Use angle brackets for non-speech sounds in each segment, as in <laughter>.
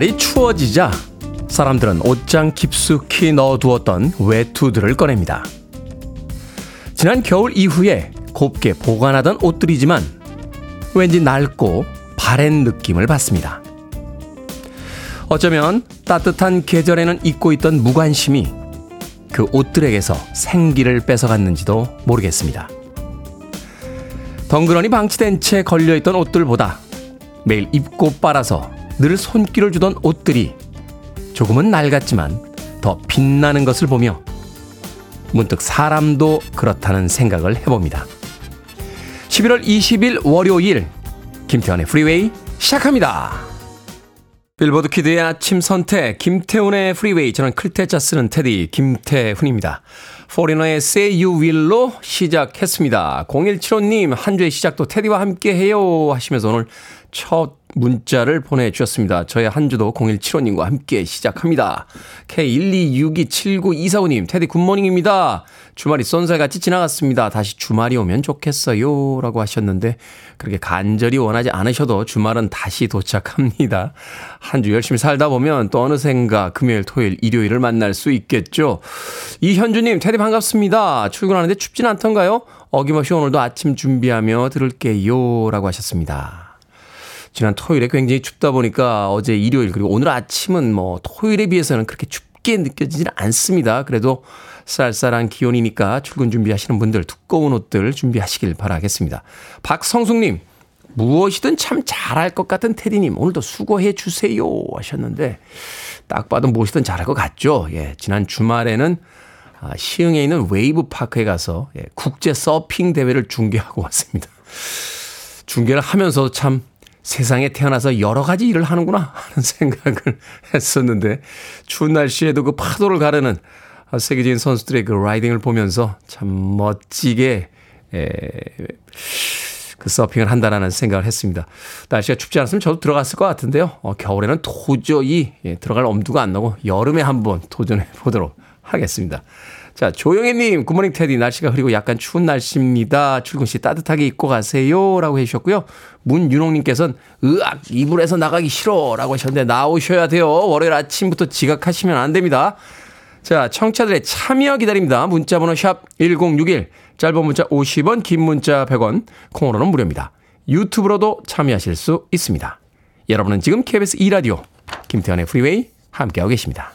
날이 추워지자 사람들은 옷장 깊숙이 넣어두었던 외투들을 꺼냅니다. 지난 겨울 이후에 곱게 보관하던 옷들이지만 왠지 낡고 바랜 느낌을 받습니다. 어쩌면 따뜻한 계절에는 잊고 있던 무관심이 그 옷들에게서 생기를 뺏어갔는지도 모르겠습니다. 덩그러니 방치된 채 걸려있던 옷들보다 매일 입고 빨아서 늘 손길을 주던 옷들이 조금은 낡았지만 더 빛나는 것을 보며 문득 사람도 그렇다는 생각을 해봅니다. 11월 20일 월요일 김태훈의 프리웨이 시작합니다. 빌보드 키드의 아침 선택 김태훈의 프리웨이 저는 클 태자 쓰는 테디 김태훈입니다. 포리너의 Say You Will로 시작했습니다. 0175님 한 주의 시작도 테디와 함께 해요 하시면서 오늘 첫 문자를 보내주셨습니다. 저의 한 주도 0175님과 함께 시작합니다. K126279245님, 테디 굿모닝입니다. 주말이 쏜살같이 지나갔습니다. 다시 주말이 오면 좋겠어요. 라고 하셨는데, 그렇게 간절히 원하지 않으셔도 주말은 다시 도착합니다. 한 주 열심히 살다 보면 또 어느샌가 금요일, 토요일, 일요일을 만날 수 있겠죠. 이현주님, 테디 반갑습니다. 출근하는데 춥진 않던가요? 어김없이 오늘도 아침 준비하며 들을게요. 라고 하셨습니다. 지난 토요일에 굉장히 춥다 보니까 어제 일요일 그리고 오늘 아침은 뭐 토요일에 비해서는 그렇게 춥게 느껴지지는 않습니다. 그래도 쌀쌀한 기온이니까 출근 준비하시는 분들 두꺼운 옷들 준비하시길 바라겠습니다. 박성숙님, 무엇이든 참 잘할 것 같은 테디님, 오늘도 수고해 주세요 하셨는데, 딱 봐도 무엇이든 잘할 것 같죠? 예, 지난 주말에는 아, 시흥에 있는 웨이브 파크에 가서 예, 국제 서핑 대회를 중계하고 왔습니다. 중계를 하면서 참 세상에 태어나서 여러 가지 일을 하는구나 하는 <laughs> 생각을 했었는데 추운 날씨에도 그 파도를 가르는 세계적인 선수들의 그 라이딩을 보면서 참 멋지게 에, 그 서핑을 한다라는 생각을 했습니다. 날씨가 춥지 않았으면 저도 들어갔을 것 같은데요. 어, 겨울에는 도저히 예, 들어갈 엄두가 안 나고 여름에 한번 도전해 보도록 하겠습니다. 자, 조영애님, 굿모닝 테디. 날씨가 흐리고 약간 추운 날씨입니다. 출근 시 따뜻하게 입고 가세요. 라고 해주셨고요. 문윤홍님께서는, 으악, 이불에서 나가기 싫어. 라고 하셨는데, 나오셔야 돼요. 월요일 아침부터 지각하시면 안 됩니다. 자, 청취자들의 참여 기다립니다. 문자번호 샵 1061. 짧은 문자 50원, 긴 문자 100원. 콩으로는 무료입니다. 유튜브로도 참여하실 수 있습니다. 여러분은 지금 KBS 2라디오, 김태현의 프리웨이 함께하고 계십니다.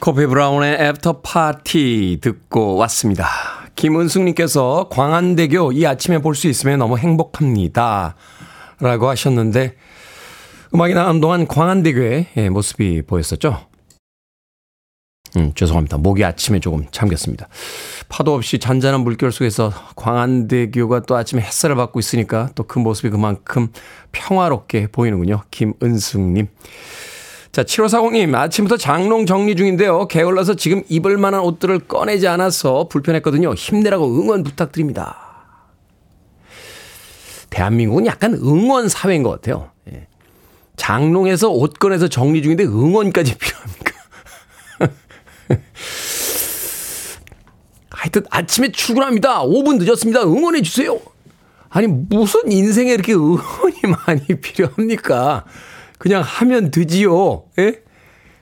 코피 브라운의 After Party 듣고 왔습니다. 김은숙님께서 광안대교 이 아침에 볼 수 있으면 너무 행복합니다. 라고 하셨는데, 음악이 나간 동안 광안대교의 예, 모습이 보였었죠? 음, 죄송합니다. 목이 아침에 조금 잠겼습니다. 파도 없이 잔잔한 물결 속에서 광안대교가 또 아침에 햇살을 받고 있으니까 또 그 모습이 그만큼 평화롭게 보이는군요. 김은숙님. 자, 7540님, 아침부터 장롱 정리 중인데요. 게을러서 지금 입을 만한 옷들을 꺼내지 않아서 불편했거든요. 힘내라고 응원 부탁드립니다. 대한민국은 약간 응원 사회인 것 같아요. 예. 장롱에서 옷 꺼내서 정리 중인데 응원까지 <laughs> 필요합니까? 하여튼 아침에 출근합니다. 5분 늦었습니다. 응원해 주세요. 아니 무슨 인생에 이렇게 <laughs> 응원이 많이 필요합니까? 그냥 하면 되지요. 예?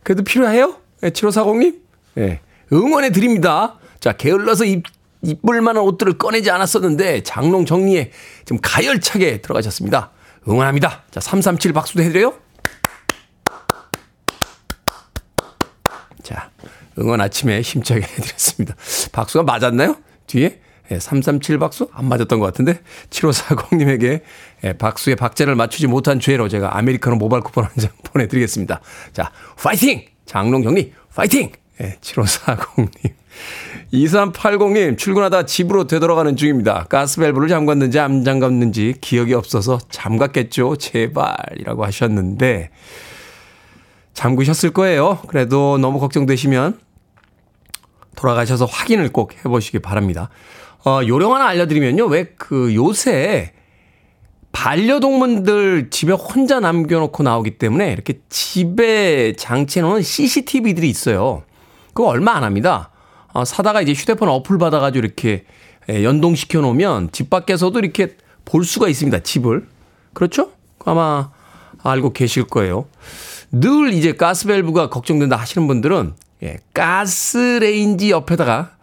그래도 필요해요? 예, 7540님? 예. 응원해 드립니다. 자, 게을러서 입, 입을 만한 옷들을 꺼내지 않았었는데, 장롱 정리에 좀 가열차게 들어가셨습니다. 응원합니다. 자, 337 박수도 해드려요? 자, 응원 아침에 힘차게 <laughs> 해드렸습니다. 박수가 맞았나요? 뒤에? 예, 337 박수? 안 맞았던 것 같은데 7540님에게 예, 박수의 박자를 맞추지 못한 죄로 제가 아메리카노 모바일 쿠폰 한 장 <laughs> 보내드리겠습니다. 자, 파이팅! 장롱 경리 파이팅! 예, 7540님. 2380님, 출근하다 집으로 되돌아가는 중입니다. 가스밸브를 잠갔는지 안 잠갔는지 기억이 없어서 잠갔겠죠. 제발 이라고 하셨는데, 잠그셨을 거예요. 그래도 너무 걱정되시면 돌아가셔서 확인을 꼭 해보시기 바랍니다. 어, 요령 하나 알려드리면요. 왜 그 요새 반려동물들 집에 혼자 남겨놓고 나오기 때문에 이렇게 집에 장치해놓은 CCTV들이 있어요. 그거 얼마 안 합니다. 어, 사다가 이제 휴대폰 어플 받아가지고 이렇게 예, 연동시켜 놓으면 집 밖에서도 이렇게 볼 수가 있습니다. 집을. 그렇죠? 아마 알고 계실 거예요. 늘 이제 가스밸브가 걱정된다 하시는 분들은 예, 가스레인지 옆에다가 그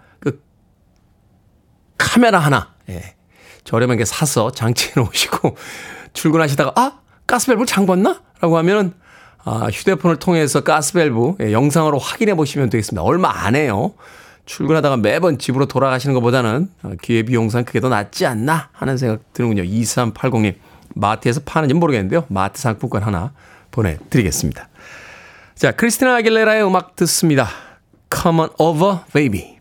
카메라 하나 예, 저렴하게 사서 장치해 <laughs> 놓으시고 출근하시다가 아 가스밸브 잠궜나? 라고 하면은 아, 휴대폰을 통해서 가스밸브 예, 영상으로 확인해 보시면 되겠습니다. 얼마 안 해요. 출근하다가 매번 집으로 돌아가시는 것보다는 어, 기회비용상 그게 더 낫지 않나 하는 생각 드는군요. 2380님. 마트에서 파는지 모르겠는데요. 마트 상품권 하나 보내드리겠습니다. 자, 크리스티나 아길레라의 음악 듣습니다. Come on over, baby.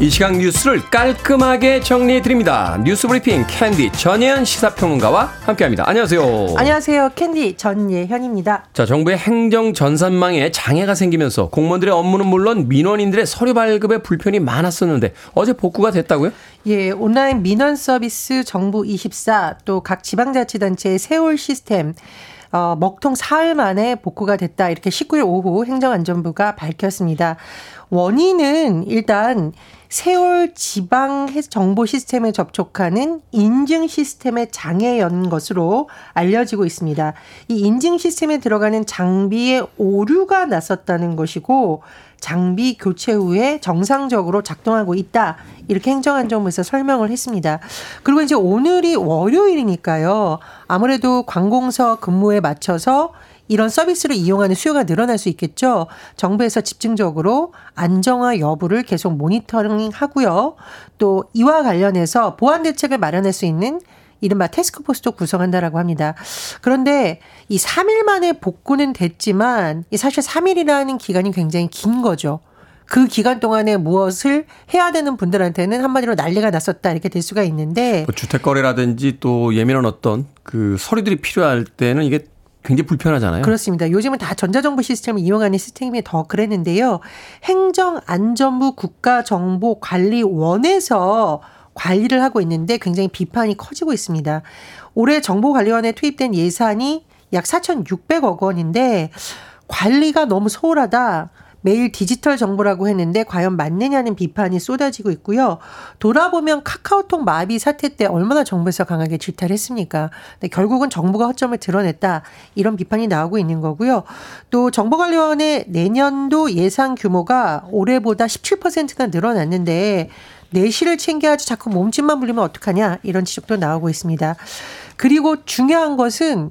이 시각 뉴스를 깔끔하게 정리해 드립니다. 뉴스 브리핑 캔디 전예현 시사평론가와 함께합니다. 안녕하세요. 안녕하세요. 캔디 전예현입니다. 자, 정부의 행정 전산망에 장애가 생기면서 공무원들의 업무는 물론 민원인들의 서류 발급에 불편이 많았었는데 어제 복구가 됐다고요? 예, 온라인 민원 서비스 정부 24 또 각 지방자치단체의 세월 시스템 어, 먹통 사흘 만에 복구가 됐다. 이렇게 19일 오후 행정안전부가 밝혔습니다. 원인은 일단 세월 지방 정보 시스템에 접촉하는 인증 시스템의 장애연 것으로 알려지고 있습니다. 이 인증 시스템에 들어가는 장비의 오류가 났었다는 것이고 장비 교체 후에 정상적으로 작동하고 있다. 이렇게 행정안전부에서 설명을 했습니다. 그리고 이제 오늘이 월요일이니까요. 아무래도 관공서 근무에 맞춰서 이런 서비스를 이용하는 수요가 늘어날 수 있겠죠. 정부에서 집중적으로 안정화 여부를 계속 모니터링 하고요. 또 이와 관련해서 보안 대책을 마련할 수 있는 이른바 테스크포스도 구성한다라고 합니다. 그런데 이 3일 만에 복구는 됐지만 사실 3일이라는 기간이 굉장히 긴 거죠. 그 기간 동안에 무엇을 해야 되는 분들한테는 한마디로 난리가 났었다 이렇게 될 수가 있는데 뭐 주택 거래라든지 또 예민한 어떤 그 서류들이 필요할 때는 이게 굉장히 불편하잖아요. 그렇습니다. 요즘은 다 전자정부 시스템을 이용하는 시스템이 더 그랬는데요. 행정안전부 국가정보관리원에서 관리를 하고 있는데 굉장히 비판이 커지고 있습니다. 올해 정보관리원에 투입된 예산이 약 4,600억 원인데 관리가 너무 소홀하다. 매일 디지털 정보라고 했는데 과연 맞느냐는 비판이 쏟아지고 있고요. 돌아보면 카카오톡 마비 사태 때 얼마나 정부에서 강하게 질타를 했습니까? 근데 결국은 정부가 허점을 드러냈다. 이런 비판이 나오고 있는 거고요. 또 정보관리원의 내년도 예산 규모가 올해보다 17%가 늘어났는데 내실을 챙겨야지 자꾸 몸집만 불리면 어떡하냐 이런 지적도 나오고 있습니다. 그리고 중요한 것은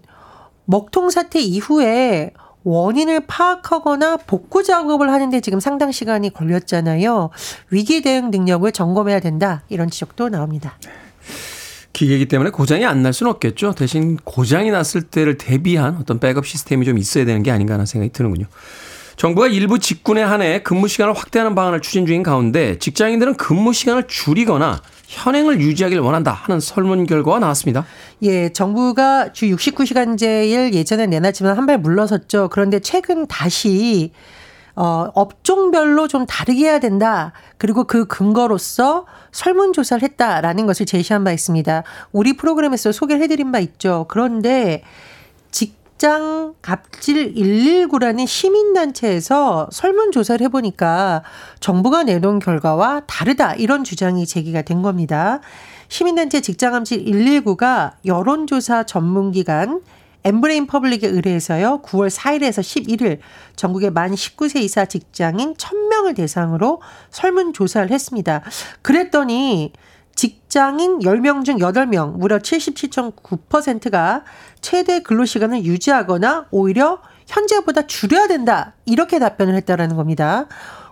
먹통 사태 이후에 원인을 파악하거나 복구 작업을 하는데 지금 상당 시간이 걸렸잖아요. 위기 대응 능력을 점검해야 된다. 이런 지적도 나옵니다. 기계이기 때문에 고장이 안 날 수는 없겠죠. 대신 고장이 났을 때를 대비한 어떤 백업 시스템이 좀 있어야 되는 게 아닌가 하는 생각이 드는군요. 정부가 일부 직군에 한해 근무 시간을 확대하는 방안을 추진 중인 가운데 직장인들은 근무 시간을 줄이거나 현행을 유지하길 원한다 하는 설문 결과가 나왔습니다. 예, 정부가 주 69시간제를 예전에 내놨지만 한 발 물러섰죠. 그런데 최근 다시 어, 업종별로 좀 다르게 해야 된다. 그리고 그 근거로서 설문조사를 했다라는 것을 제시한 바 있습니다. 우리 프로그램에서 소개를 해드린 바 있죠. 그런데 직 직장 갑질 119라는 시민단체에서 설문조사를 해보니까 정부가 내놓은 결과와 다르다 이런 주장이 제기가 된 겁니다. 시민단체 직장갑질 119가 여론조사 전문기관 엠브레인 퍼블릭에 의뢰해서요. 9월 4일에서 11일 전국의 만 19세 이상 직장인 1000명을 대상으로 설문조사를 했습니다. 그랬더니 직장인 10명 중 8명, 무려 77.9%가 최대 근로시간을 유지하거나 오히려 현재보다 줄여야 된다. 이렇게 답변을 했다라는 겁니다.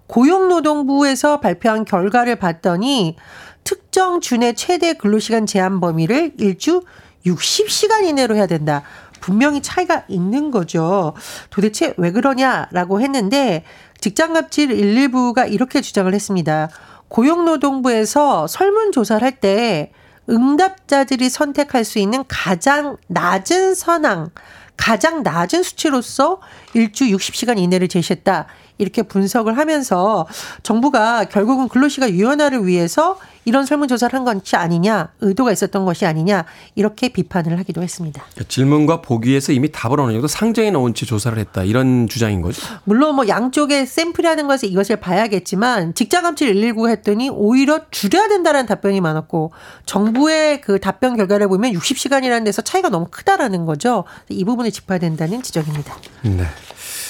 고용노동부에서 발표한 결과를 봤더니 특정 주내 최대 근로시간 제한 범위를 일주 60시간 이내로 해야 된다. 분명히 차이가 있는 거죠. 도대체 왜 그러냐라고 했는데 직장갑질 119가 이렇게 주장을 했습니다. 고용노동부에서 설문조사를 할 때 응답자들이 선택할 수 있는 가장 낮은 선항, 가장 낮은 수치로서 일주 60시간 이내를 제시했다. 이렇게 분석을 하면서 정부가 결국은 근로시간 유연화를 위해서 이런 설문조사를 한 것이 아니냐, 의도가 있었던 것이 아니냐, 이렇게 비판을 하기도 했습니다. 그러니까 질문과 보기에서 이미 답을 어느 정도 상정해 놓은 채 조사를 했다. 이런 주장인 거죠? 물론 뭐 양쪽의 샘플이라는 것을 이것을 봐야겠지만 직장감칠 119가 했더니 오히려 줄여야 된다는 답변이 많았고 정부의 그 답변 결과를 보면 60시간이라는 데서 차이가 너무 크다라는 거죠. 이 부분을 짚어야 된다는 지적입니다. 네.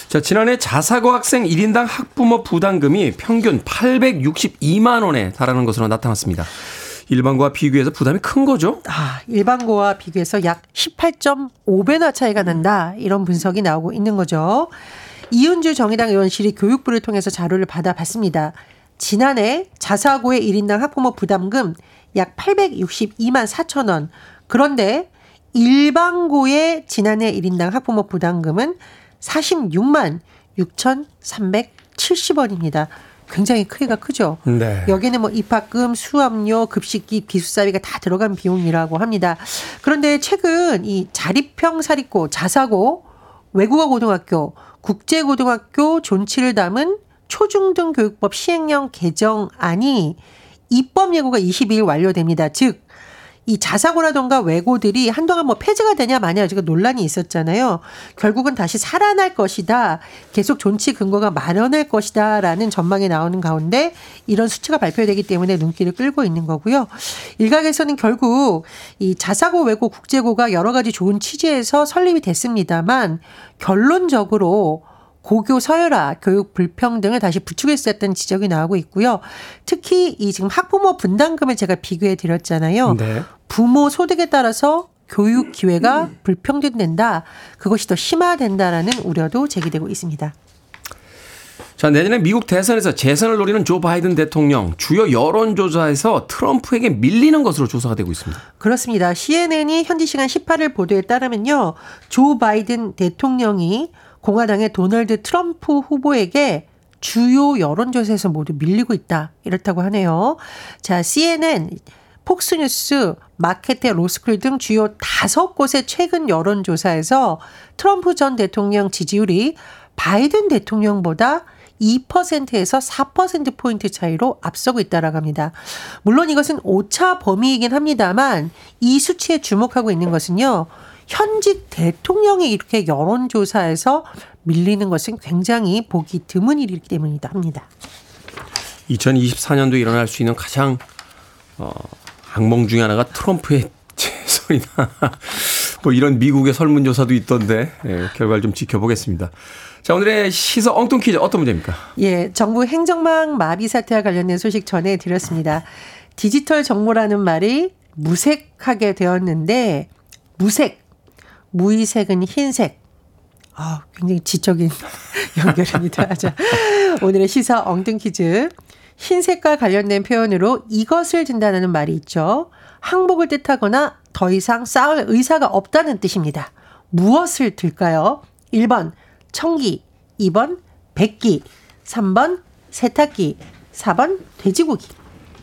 자, 지난해 자사고 학생 1인당 학부모 부담금이 평균 862만 원에 달하는 것으로 나타났습니다. 일반고와 비교해서 부담이 큰 거죠? 아, 일반고와 비교해서 약 18.5배나 차이가 난다. 이런 분석이 나오고 있는 거죠. 이은주 정의당 의원실이 교육부를 통해서 자료를 받아봤습니다. 지난해 자사고의 1인당 학부모 부담금 약 862만 4천 원. 그런데 일반고의 지난해 1인당 학부모 부담금은 46만 6,370원입니다. 굉장히 크기가 크죠. 네. 여기는 뭐 입학금, 수업료, 급식비, 기숙사비가 다 들어간 비용이라고 합니다. 그런데 최근 이 자립형 사립고, 자사고, 외국어 고등학교, 국제 고등학교 존치를 담은 초중등 교육법 시행령 개정안이 입법 예고가 22일 완료됩니다. 즉 이 자사고라던가 외고들이 한동안 뭐 폐지가 되냐 마냐 지금 논란이 있었잖아요. 결국은 다시 살아날 것이다. 계속 존치 근거가 마련할 것이다라는 전망이 나오는 가운데 이런 수치가 발표되기 때문에 눈길을 끌고 있는 거고요. 일각에서는 결국 이 자사고 외고 국제고가 여러 가지 좋은 취지에서 설립이 됐습니다만 결론적으로 고교 서열화, 교육 불평등을 다시 부추겼었다는 지적이 나오고 있고요. 특히 이 지금 학부모 분담금을 제가 비교해 드렸잖아요. 네. 부모 소득에 따라서 교육 기회가 불평등된다. 그것이 더 심화된다라는 우려도 제기되고 있습니다. 자, 내년에 미국 대선에서 재선을 노리는 조 바이든 대통령 주요 여론조사에서 트럼프에게 밀리는 것으로 조사가 되고 있습니다. 그렇습니다. CNN이 현지 시간 18일 보도에 따르면요. 조 바이든 대통령이 공화당의 도널드 트럼프 후보에게 주요 여론조사에서 모두 밀리고 있다. 이렇다고 하네요. 자, CNN, 폭스뉴스, 마케테, 로스쿨 등 주요 다섯 곳의 최근 여론조사에서 트럼프 전 대통령 지지율이 바이든 대통령보다 2%에서 4%포인트 차이로 앞서고 있다라고 합니다. 물론 이것은 오차 범위이긴 합니다만 이 수치에 주목하고 있는 것은요. 현직 대통령이 이렇게 여론조사에서 밀리는 것은 굉장히 보기 드문 일이기 때문이다 합니다. 2024년도 일어날 수 있는 가장 어, 악몽 중에 하나가 트럼프의 <laughs> 재선이다. <laughs> 뭐 이런 미국의 설문조사도 있던데 예, 결과를 좀 지켜보겠습니다. 자 오늘의 시사 엉뚱 퀴즈 어떤 문제입니까? 예, 정부 행정망 마비 사태와 관련된 소식 전해드렸습니다. 디지털 정보라는 말이 무색하게 되었는데 무색 무의색은 흰색. 아, 굉장히 지적인 <laughs> 연결입니다. 자, 오늘의 시사 엉뚱 퀴즈. 흰색과 관련된 표현으로 이것을 든다는 말이 있죠. 항복을 뜻하거나 더 이상 싸울 의사가 없다는 뜻입니다. 무엇을 들까요? 1번 청기, 2번 백기, 3번 세탁기, 4번 돼지고기.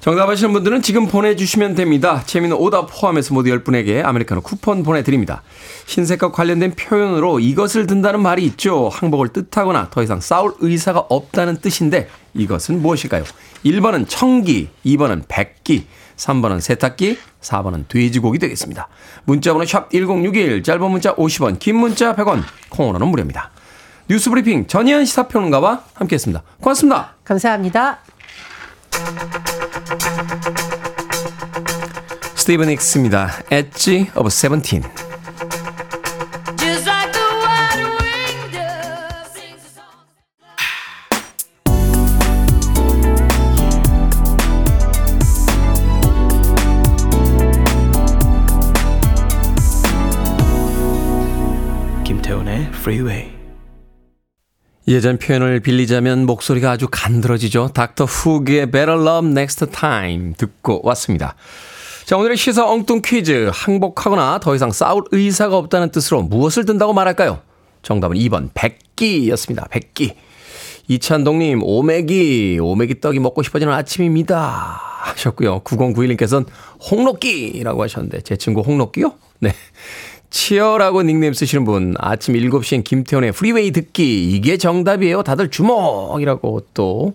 정답 아시는 분들은 지금 보내주시면 됩니다. 재미는 오답 포함해서 모두 10분에게 아메리카노 쿠폰 보내드립니다. 흰색과 관련된 표현으로 이것을 든다는 말이 있죠. 항복을 뜻하거나 더 이상 싸울 의사가 없다는 뜻인데 이것은 무엇일까요? 1번은 청기, 2번은 백기, 3번은 세탁기, 4번은 돼지고기 되겠습니다. 문자번호 샵 1061, 짧은 문자 50원, 긴 문자 100원, 콩으로는 무료입니다. 뉴스 브리핑 전희연 시사평론가와 함께했습니다. 고맙습니다. 감사합니다. 스티비 닉스입니다. Edge of Seventeen. 김태훈의 프리웨이 예전 표현을 빌리자면 목소리가 아주 간드러지죠. 닥터 훅의 Better Love Next Time 듣고 왔습니다. 자, 오늘의 시사 엉뚱 퀴즈. 항복하거나 더 이상 싸울 의사가 없다는 뜻으로 무엇을 든다고 말할까요? 정답은 2번, 백기였습니다. 백기. 이찬동님, 오메기, 오메기 떡이 먹고 싶어지는 아침입니다. 하셨고요. 9091님께서는 홍록기라고 하셨는데, 제 친구 홍록기요? 네. 치어라고 닉네임 쓰시는 분, 아침 7시엔 김태훈의 프리웨이 듣기, 이게 정답이에요. 다들 주먹이라고 또,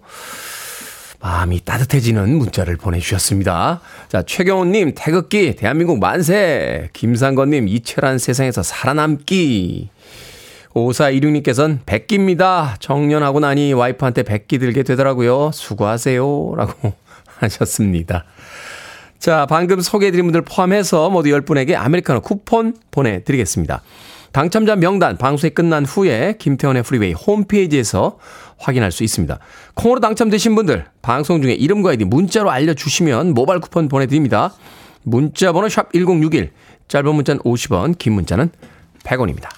마음이 따뜻해지는 문자를 보내주셨습니다. 자, 최경호님, 태극기, 대한민국 만세. 김상건님, 이철한 세상에서 살아남기. 5416님께서는 백기입니다. 정년하고 나니 와이프한테 백기 들게 되더라고요. 수고하세요. 라고 <laughs> 하셨습니다. 자, 방금 소개해드린 분들 포함해서 모두 10분에게 아메리카노 쿠폰 보내드리겠습니다. 당첨자 명단 방송이 끝난 후에 김태훈의 프리웨이 홈페이지에서 확인할 수 있습니다. 콩으로 당첨되신 분들 방송 중에 이름과 아이디 문자로 알려주시면 모바일 쿠폰 보내드립니다. 문자 번호 샵 1061, 짧은 문자는 50원, 긴 문자는 100원입니다.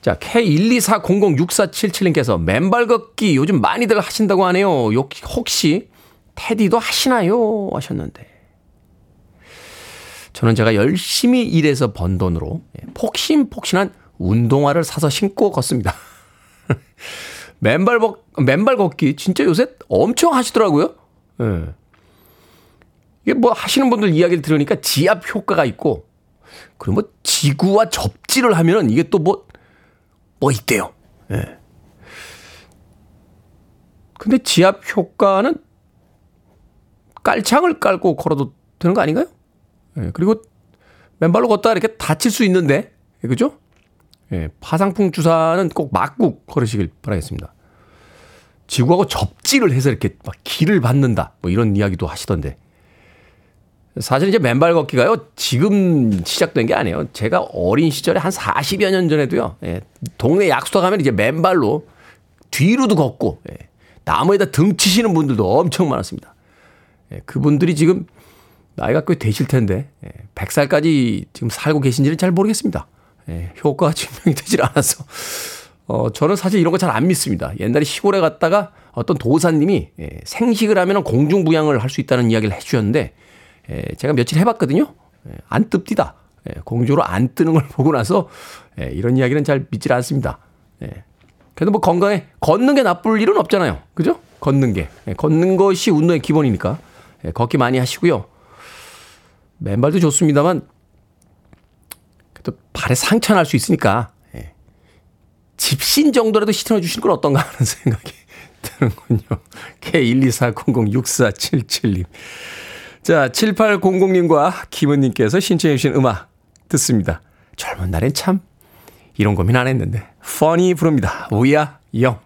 자, K124006477님께서 맨발 걷기 요즘 많이들 하신다고 하네요. 혹시 테디도 하시나요? 하셨는데. 저는 제가 열심히 일해서 번 돈으로 예, 폭신폭신한 운동화를 사서 신고 걷습니다. <laughs> 맨발, 벗, 맨발 걷기 진짜 요새 엄청 하시더라고요. 예. 이게 뭐 하시는 분들 이야기를 들으니까 지압 효과가 있고, 그리고 뭐 지구와 접지를 하면은 이게 또 뭐, 뭐 있대요. 예. 근데 지압 효과는 깔창을 깔고 걸어도 되는 거 아닌가요? 예, 그리고 맨발로 걷다가 이렇게 다칠 수 있는데, 예, 그죠? 예, 파상풍 주사는 꼭 맞고 걸으시길 바라겠습니다. 지구하고 접지를 해서 이렇게 막 길을 받는다. 뭐 이런 이야기도 하시던데. 사실 이제 맨발 걷기가요, 지금 시작된 게 아니에요. 제가 어린 시절에 한 40여 년 전에도요, 예, 동네 약수터 가면 이제 맨발로 뒤로도 걷고, 예, 나무에다 등 치시는 분들도 엄청 많았습니다. 예, 그분들이 지금 나이가 꽤 되실 텐데, 예, 100살까지 지금 살고 계신지는 잘 모르겠습니다. 예, 효과가 증명이 되질 않아서. 어, 저는 사실 이런 거 잘 안 믿습니다. 옛날에 시골에 갔다가 어떤 도사님이 예, 생식을 하면 공중부양을 할 수 있다는 이야기를 해주셨는데, 예, 제가 며칠 해봤거든요. 예, 안 뜹디다. 예, 공중으로 안 뜨는 걸 <laughs> 보고 나서 예, 이런 이야기는 잘 믿질 않습니다. 예. 그래도 뭐 건강에 걷는 게 나쁠 일은 없잖아요. 그죠? 걷는 게. 예, 걷는 것이 운동의 기본이니까. 예, 걷기 많이 하시고요. 맨발도 좋습니다만 또 발에 상처 날 수 있으니까 예. 집신 정도라도 신어 주시는 건 어떤가 하는 <laughs> 생각이 드는군요. K124006477님. 자, 7800님과 김은님께서 신청해 주신 음악 듣습니다. 젊은 날엔 참 이런 고민 안 했는데. 퍼니 부릅니다. 우야 영.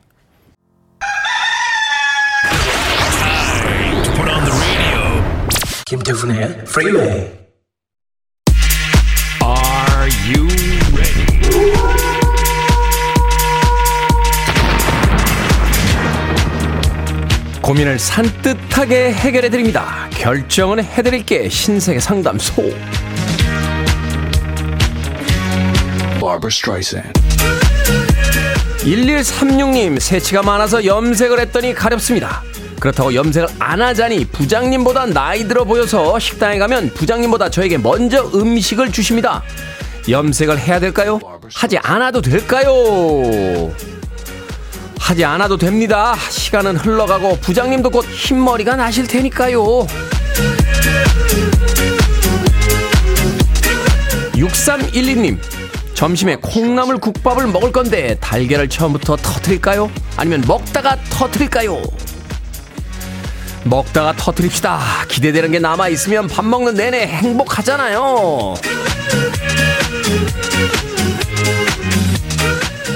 김태훈의 프리웨이 Are you ready? 고민을 산뜻하게 해결해 드립니다. 결정은 해드릴게 신세계 상담소. Barbara Streisand. 1136님 새치가 많아서 염색을 했더니 가렵습니다. 그렇다고 염색을 안 하자니 부장님보다 나이 들어 보여서 식당에 가면 부장님보다 저에게 먼저 음식을 주십니다. 염색을 해야 될까요? 하지 않아도 될까요? 하지 않아도 됩니다. 시간은 흘러가고 부장님도 곧 흰머리가 나실 테니까요. 6312님 점심에 콩나물 국밥을 먹을 건데 달걀을 처음부터 터트릴까요? 아니면 먹다가 터트릴까요? 먹다가 터트립시다. 기대되는 게 남아 있으면 밥 먹는 내내 행복하잖아요.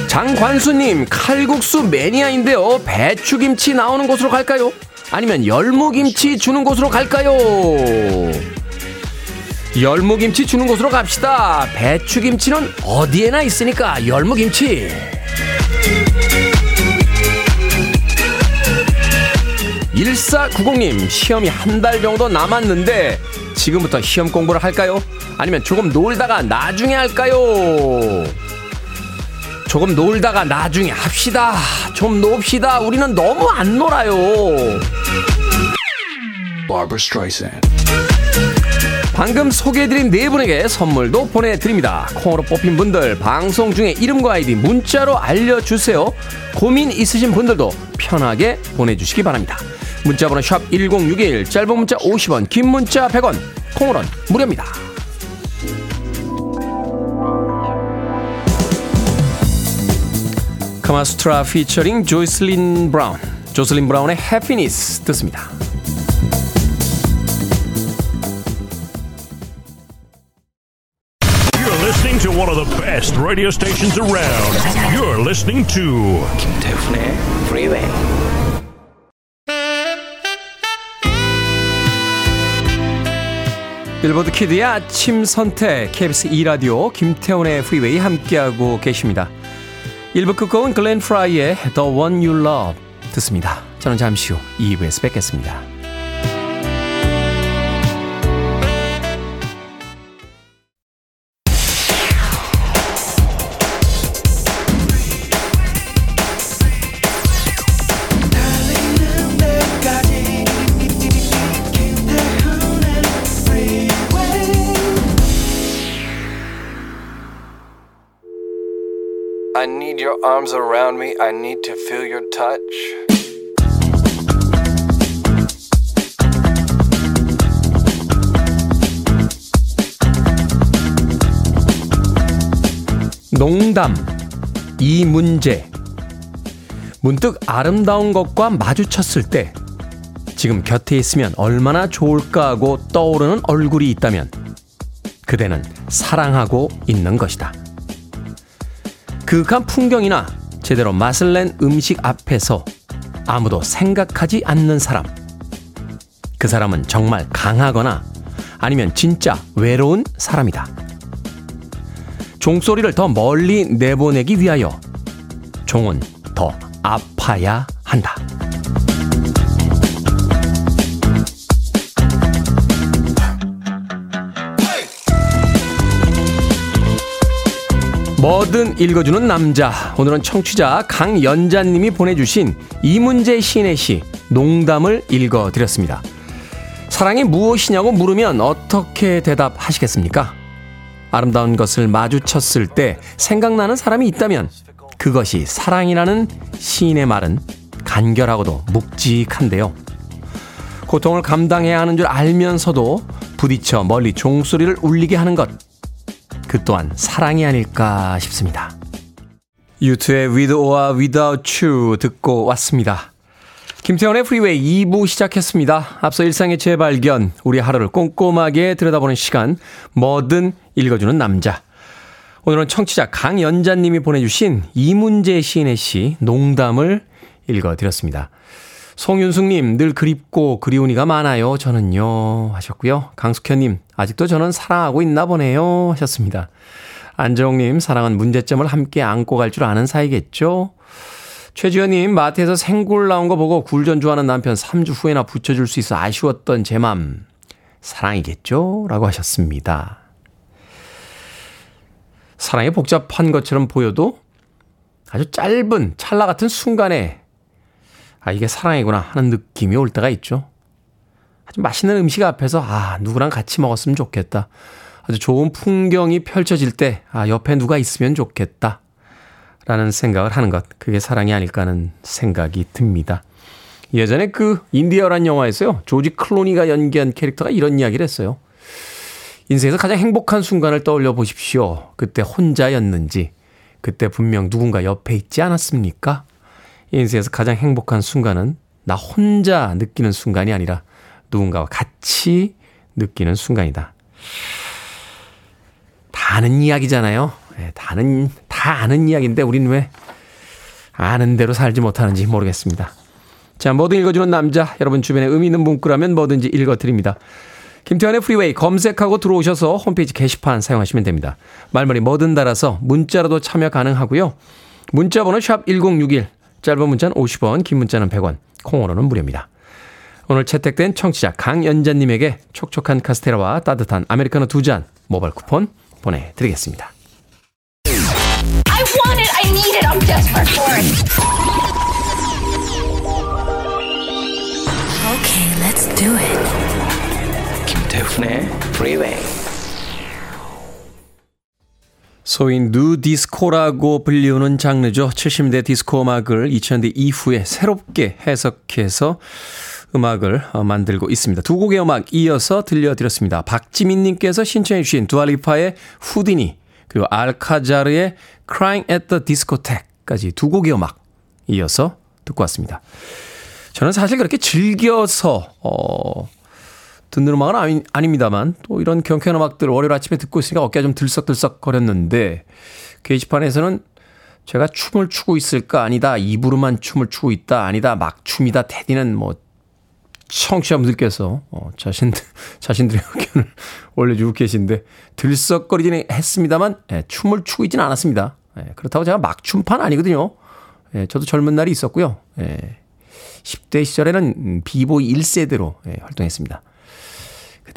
장관수님, 칼국수 매니아인데요. 배추김치 나오는 곳으로 갈까요? 아니면 열무김치 주는 곳으로 갈까요? 열무김치 주는 곳으로 갑시다. 배추김치는 어디에나 있으니까 열무김치. 1490님, 시험이 한 달 정도 남았는데 지금부터 시험 공부를 할까요? 아니면 조금 놀다가 나중에 할까요? 조금 놀다가 나중에 합시다. 좀 놉시다. 우리는 너무 안 놀아요. 방금 소개해드린 네 분에게 선물도 보내드립니다. 콩으로 뽑힌 분들 방송 중에 이름과 아이디 문자로 알려주세요. 고민 있으신 분들도 편하게 보내주시기 바랍니다. 문자번호 샵 1061, 짧은 문자 50원, 긴 문자 100원, 콩으로는 무료입니다. 카마스트라 피처링 조이슬린 브라운, 조슬린 브라운의 해피니스 듣습니다. You're listening to one of the best radio stations around. You're listening to 김태훈의 Freeway. 빌보드 키드의 아침 선택 KBS 2라디오 김태훈의 프리웨이 함께하고 계십니다. 1부 끝곡은 글렌 프라이의 The One You Love 듣습니다. 저는 잠시 후 2부에서 뵙겠습니다. Your arms around me. I need to feel your touch. 농담, 이 문제. 문득 아름다운 것과 마주쳤을 때 지금 곁에 있으면 얼마나 좋을까 하고 떠오르는 얼굴이 있다면 그대는 사랑하고 있는 것이다. 그윽한 풍경이나 제대로 맛을 낸 음식 앞에서 아무도 생각하지 않는 사람. 그 사람은 정말 강하거나 아니면 진짜 외로운 사람이다. 종소리를 더 멀리 내보내기 위하여 종은 더 아파야 한다. 뭐든 읽어주는 남자. 오늘은 청취자 강연자님이 보내주신 이문재 시인의 시 농담을 읽어드렸습니다. 사랑이 무엇이냐고 물으면 어떻게 대답하시겠습니까? 아름다운 것을 마주쳤을 때 생각나는 사람이 있다면 그것이 사랑이라는 시인의 말은 간결하고도 묵직한데요. 고통을 감당해야 하는 줄 알면서도 부딪혀 멀리 종소리를 울리게 하는 것. 그 또한 사랑이 아닐까 싶습니다. 유투의 With or Without You 듣고 왔습니다. 김태훈의 프리웨이 2부 시작했습니다. 앞서 일상의 재발견, 우리 하루를 꼼꼼하게 들여다보는 시간, 뭐든 읽어주는 남자. 오늘은 청취자 강연자님이 보내주신 이문재 시인의 시, 농담을 읽어드렸습니다. 송윤숙님, 늘 그립고 그리운 이가 많아요. 저는요. 하셨고요. 강숙현님, 아직도 저는 사랑하고 있나 보네요. 하셨습니다. 안정님, 사랑은 문제점을 함께 안고 갈 줄 아는 사이겠죠? 최지현님, 마트에서 생굴 나온 거 보고 굴전 좋아하는 남편 3주 후에나 붙여줄 수 있어 아쉬웠던 제 맘. 사랑이겠죠? 라고 하셨습니다. 사랑이 복잡한 것처럼 보여도 아주 짧은 찰나 같은 순간에 아, 이게 사랑이구나 하는 느낌이 올 때가 있죠. 아주 맛있는 음식 앞에서 아, 누구랑 같이 먹었으면 좋겠다. 아주 좋은 풍경이 펼쳐질 때 아, 옆에 누가 있으면 좋겠다. 라는 생각을 하는 것. 그게 사랑이 아닐까 하는 생각이 듭니다. 예전에 그 인디어란 영화에서요. 조지 클로니가 연기한 캐릭터가 이런 이야기를 했어요. 인생에서 가장 행복한 순간을 떠올려 보십시오. 그때 혼자였는지, 그때 분명 누군가 옆에 있지 않았습니까? 인생에서 가장 행복한 순간은 나 혼자 느끼는 순간이 아니라 누군가와 같이 느끼는 순간이다. 다 아는 이야기잖아요. 네, 다 아는, 다 아는 이야기인데 우린 왜 아는 대로 살지 못하는지 모르겠습니다. 자, 뭐든 읽어주는 남자. 여러분 주변에 의미 있는 문구라면 뭐든지 읽어드립니다. 김태환의 프리웨이 검색하고 들어오셔서 홈페이지 게시판 사용하시면 됩니다. 말머리 뭐든 달아서 문자로도 참여 가능하고요. 문자 번호 샵 1061, 짧은 문자는 50원, 긴 문자는 100원, 콩으로는 무료입니다. 오늘 채택된 청취자 강연자님에게 촉촉한 카스테라와 따뜻한 아메리카노 두 잔 모바일 쿠폰 보내드리겠습니다. I want it. I need it. I'm desperate for it. Okay, let's do it. 김태훈의 Freeway. 소위 누 디스코라고 불리우는 장르죠. 70대 디스코 음악을 2000대 이후에 새롭게 해석해서 음악을 어, 만들고 있습니다. 두 곡의 음악 이어서 들려드렸습니다. 박지민님께서 신청해 주신 두알리파의 후디니 그리고 알카자르의 Crying at the Discotheque까지 두 곡의 음악 이어서 듣고 왔습니다. 저는 사실 그렇게 즐겨서 어, 듣는 음악은 아니, 아닙니다만 또 이런 경쾌한 음악들 월요일 아침에 듣고 있으니까 어깨가 좀 들썩들썩 거렸는데 게시판에서는 제가 춤을 추고 있을까 아니다 입으로만 춤을 추고 있다 아니다 막 춤이다 테디는 뭐 청취자분들께서 어, 자신들 <laughs> 자신들의 의견을 <laughs> 올려주고 계신데 들썩거리지는 했습니다만 예, 춤을 추고 있지는 않았습니다. 예, 그렇다고 제가 막 춤판 아니거든요. 예, 저도 젊은 날이 있었고요. 예, 10대 시절에는 비보이 1세대로 예, 활동했습니다.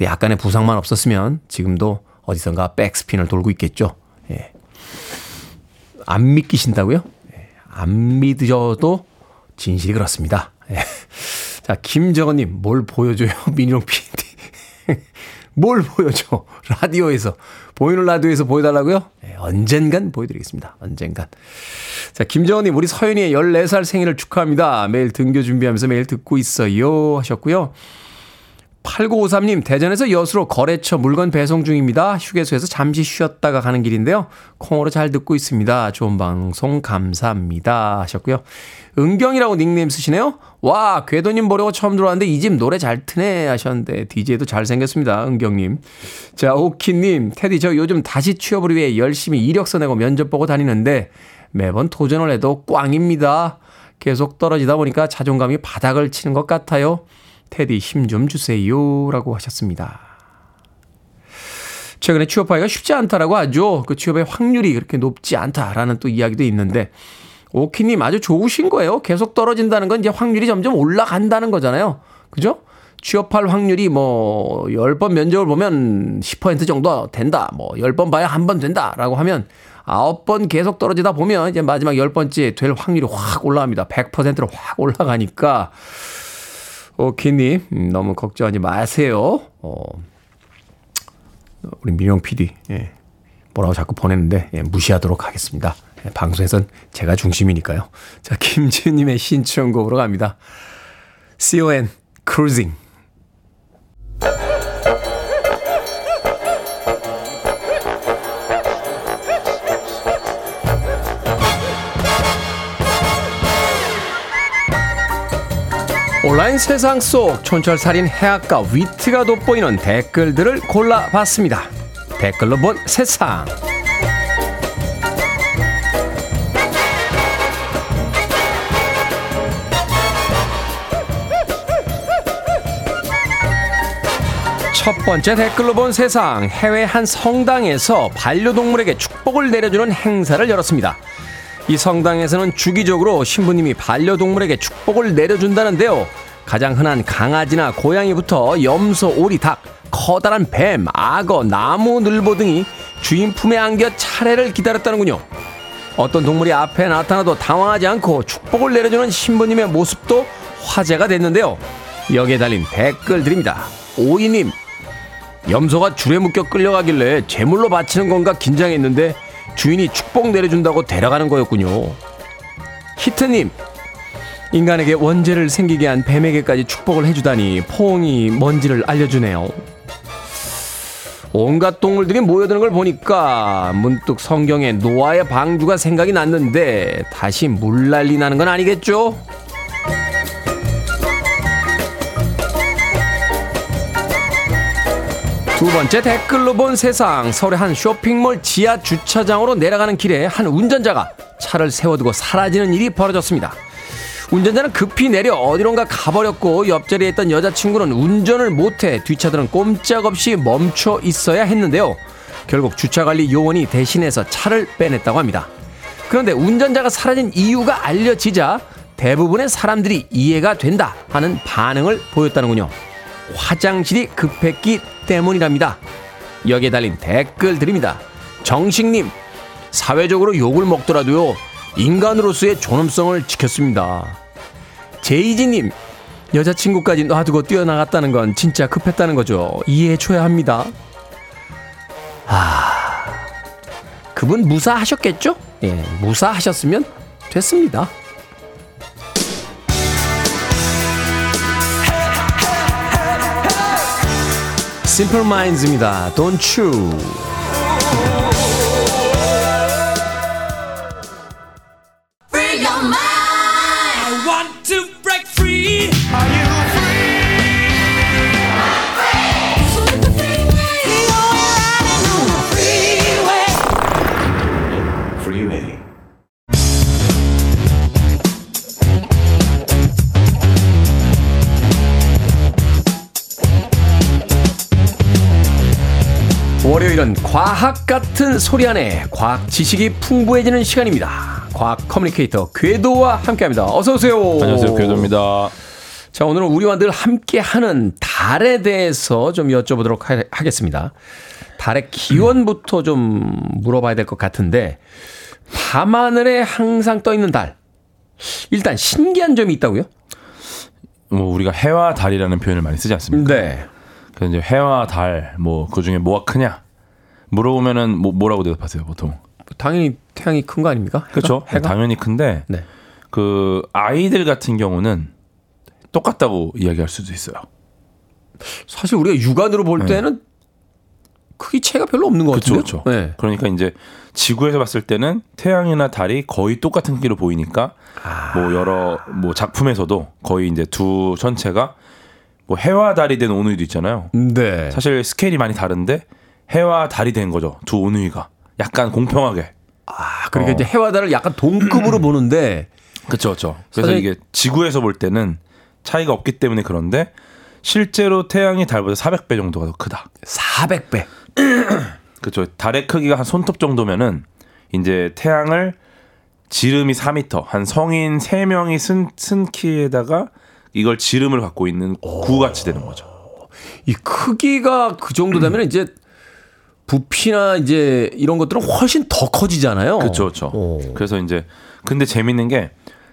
그때 약간의 부상만 없었으면 지금도 어디선가 백스핀을 돌고 있겠죠. 예. 안 믿기신다고요? 예. 안 믿으셔도 진실이 그렇습니다. 예. 자, 김정은님, 뭘 보여줘요? <laughs> 민용 PD. 뭘 보여줘? 라디오에서. 보이는 라디오에서 보여달라고요? 예, 언젠간 보여드리겠습니다. 언젠간. 자, 김정은님, 우리 서윤이의 14살 생일을 축하합니다. 매일 등교 준비하면서 매일 듣고 있어요. 하셨고요. 8953님, 대전에서 여수로 거래처 물건 배송 중입니다. 휴게소에서 잠시 쉬었다가 가는 길인데요. 콩으로 잘 듣고 있습니다. 좋은 방송 감사합니다. 하셨고요. 은경이라고 닉네임 쓰시네요. 와, 궤도님 보려고 처음 들어왔는데 이 집 노래 잘 트네 하셨는데 DJ도 잘생겼습니다. 은경님. 자, 오키님, 테디 저 요즘 다시 취업을 위해 열심히 이력서 내고 면접 보고 다니는데 매번 도전을 해도 꽝입니다. 계속 떨어지다 보니까 자존감이 바닥을 치는 것 같아요. 테디 힘 좀 주세요. 라고 하셨습니다. 최근에 취업하기가 쉽지 않다라고 하죠. 그 취업의 확률이 그렇게 높지 않다라는 또 이야기도 있는데, 오키님 아주 좋으신 거예요. 계속 떨어진다는 건 이제 확률이 점점 올라간다는 거잖아요. 그죠? 취업할 확률이 뭐, 10번 면접을 보면 10% 정도 된다. 뭐, 10번 봐야 한 번 된다. 라고 하면, 9번 계속 떨어지다 보면 이제 마지막 10번째 될 확률이 확 올라갑니다. 100%로 확 올라가니까, 오키님, 음, 너무 걱정하지 마세요. 어, 우리 민영 PD, 예, 뭐라고 자꾸 보냈는데, 예, 무시하도록 하겠습니다. 예, 방송에선 제가 중심이니까요. 자, 김지은님의 신청곡으로 갑니다. CON, Cruising. 온라인 세상 속 촌철살인 해악과 위트가 돋보이는 댓글들을 골라봤습니다. 댓글로 본 세상. 첫 번째 댓글로 본 세상. 해외 한 성당에서 반려동물에게 축복을 내려주는 행사를 열었습니다. 이 성당에서는 주기적으로 신부님이 반려동물에게 축복을 내려준다는데요. 가장 흔한 강아지나 고양이부터 염소, 오리, 닭, 커다란 뱀, 악어, 나무 늘보 등이 주인 품에 안겨 차례를 기다렸다는군요. 어떤 동물이 앞에 나타나도 당황하지 않고 축복을 내려주는 신부님의 모습도 화제가 됐는데요. 여기에 달린 댓글들입니다. 오이님, 염소가 줄에 묶여 끌려가길래 제물로 바치는 건가 긴장했는데 주인이 축복 내려준다고 데려가는 거였군요. 히트님, 인간에게 원죄를 생기게 한 뱀에게까지 축복을 해주다니 포옹이 뭔지를 알려주네요. 온갖 동물들이 모여드는 걸 보니까 문득 성경의 노아의 방주가 생각이 났는데 다시 물난리 나는 건 아니겠죠? 두 번째 댓글로 본 세상 서울의 한 쇼핑몰 지하 주차장으로 내려가는 길에 한 운전자가 차를 세워두고 사라지는 일이 벌어졌습니다. 운전자는 급히 내려 어디론가 가버렸고 옆자리에 있던 여자친구는 운전을 못해 뒷차들은 꼼짝없이 멈춰 있어야 했는데요. 결국 주차관리 요원이 대신해서 차를 빼냈다고 합니다. 그런데 운전자가 사라진 이유가 알려지자 대부분의 사람들이 이해가 된다 하는 반응을 보였다는군요. 화장실이 급했기 때문이랍니다. 여기에 달린 댓글 드립니다. 정식님, 사회적으로 욕을 먹더라도요, 인간으로서의 존엄성을 지켰습니다. 제이지님, 여자친구까지 놔두고 뛰어나갔다는 건 진짜 급했다는 거죠. 이해해줘야 합니다. 아, 그분 무사하셨겠죠? 예, 무사하셨으면 됐습니다. Simple Minds입니다. Don't you? 월요일은 과학 같은 소리 안에 과학 지식이 풍부해지는 시간입니다. 과학 커뮤니케이터 궤도와 함께합니다. 어서 오세요. 안녕하세요, 궤도입니다. 자, 오늘은 우리와 늘 함께하는 달에 대해서 좀 여쭤보도록 하, 하겠습니다. 달의 기원부터 좀 물어봐야 될 것 같은데 밤하늘에 항상 떠 있는 달. 일단 신기한 점이 있다고요? 뭐 우리가 해와 달이라는 표현을 많이 쓰지 않습니까? 네. 그래서 이제 해와 달, 뭐 그 중에 뭐가 크냐 물어보면은 뭐 뭐라고 대답하세요, 보통? 당연히 태양이 큰 거 아닙니까? 그렇죠. 해가? 당연히 큰데 네. 그 아이들 같은 경우는 똑같다고 이야기할 수도 있어요. 사실 우리가 육안으로 볼 때는 크기 차이가 별로 없는 것 같은데요. 그렇죠. 네. 그러니까 이제 지구에서 봤을 때는 태양이나 달이 거의 똑같은 크기로 보이니까 뭐 여러 뭐 작품에서도 거의 이제 두 전체가 뭐 해와 달이 된 오누이도 있잖아요. 네. 사실 스케일이 많이 다른데 해와 달이 된 거죠. 두 오누이가 약간 공평하게. 아, 그러니까 어. 이제 해와 달을 약간 동급으로 <clears throat> 보는데 그렇죠, 그렇죠. 그래서 사실- 이게 지구에서 볼 때는 차이가 없기 때문에 그런데 실제로 태양이 달보다 400배 정도가 더 크다. 400배. <clears throat> 그렇죠. 달의 크기가 한 손톱 정도면은 이제 태양을 지름이 4m, 한 성인 3명이 쓴, 쓴 키에다가 이걸 지름을 갖고 있는 구같이 되는 거죠. 이 크기가 그 정도 되면 <clears throat> 이제 부피나 이제 이런 것들은 훨씬 더 커지잖아요. 그렇죠, 그렇죠. 오. 그래서 이제 근데 재밌는 게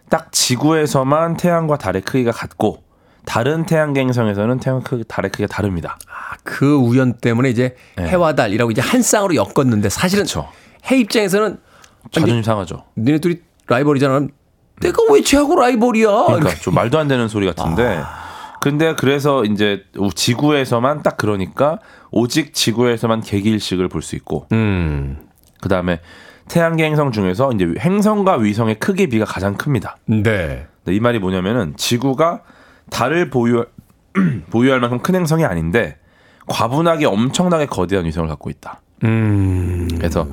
딱 지구에서만 태양과 달의 크기가 같고 다른 태양계행성에서는 태양 크기, 달의 크기가 다릅니다. 아, 그 우연 때문에 이제 네. 해와 달이라고 이제 한 쌍으로 엮었는데 사실은 그쵸. 해 입장에서는 자존심 상하죠. 니네 둘이 라이벌이잖아. 내가 왜 쟤하고 라이벌이야? 그러니까. 좀 말도 안 되는 소리 같은데. 근데 그래서 이제 지구에서만 딱 그러니까 오직 지구에서만 개기일식을 볼 수 있고 음. 그 다음에 태양계 행성 중에서 이제 행성과 위성의 크기 비가 가장 큽니다. 네. 이 말이 뭐냐면은 지구가 달을 보유 <clears throat> 보유할 만큼 큰 행성이 아닌데 과분하게 엄청나게 거대한 위성을 갖고 있다. 음. 그래서